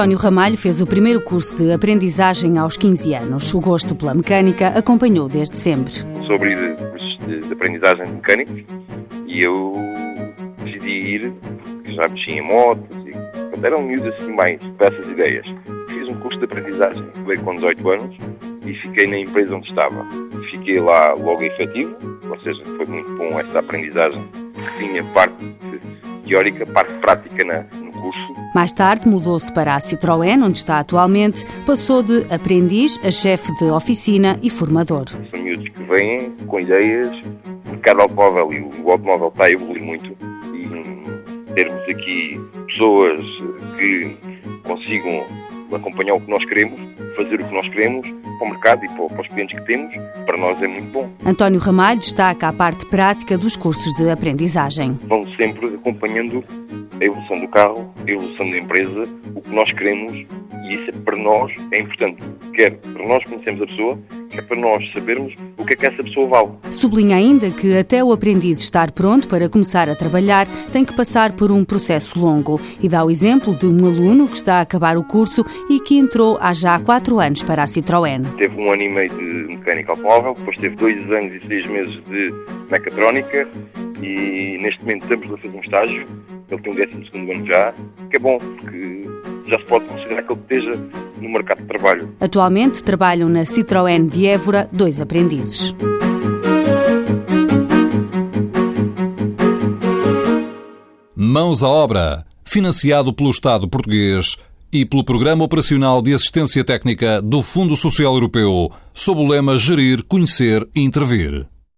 António Ramalho fez o primeiro curso de aprendizagem aos 15 anos. O gosto pela mecânica acompanhou desde sempre. Sou abrir cursos de, aprendizagem de mecânicos e eu decidi ir, porque já mexi em motos e eram miúdos assim mais dessas ideias. Fiz um curso de aprendizagem, veio com 18 anos e fiquei na empresa onde estava. Fiquei lá logo efetivo, ou seja, foi muito bom essa aprendizagem, porque tinha parte teórica, parte prática na, curso. Mais tarde mudou-se para a Citroën, onde está atualmente, passou de aprendiz a chefe de oficina e formador. São miúdos que vêm com ideias, o mercado automóvel e o automóvel está a evoluir muito e termos aqui pessoas que consigam acompanhar o que nós queremos, fazer o que nós queremos para o mercado e para os clientes que temos, para nós é muito bom. António Ramalho destaca a parte prática dos cursos de aprendizagem. Vão sempre acompanhando a evolução do carro, a evolução da empresa, o que nós queremos e isso para nós é importante. Quer para nós conhecermos a pessoa, quer para nós sabermos o que é que essa pessoa vale. Sublinha ainda que até o aprendiz estar pronto para começar a trabalhar tem que passar por um processo longo e dá o exemplo de um aluno que está a acabar o curso e que entrou há já quatro anos para a Citroën. Teve um ano e meio de mecânica automóvel, depois teve dois anos e seis meses de mecatrónica e neste momento estamos a fazer um estágio ele tem um 12 ano já, que é bom, porque já se pode considerar que ele esteja no mercado de trabalho. Atualmente trabalham na Citroën de Évora dois aprendizes. Mãos à obra, financiado pelo Estado português e pelo Programa Operacional de Assistência Técnica do Fundo Social Europeu, sob o lema Gerir, Conhecer e Intervir.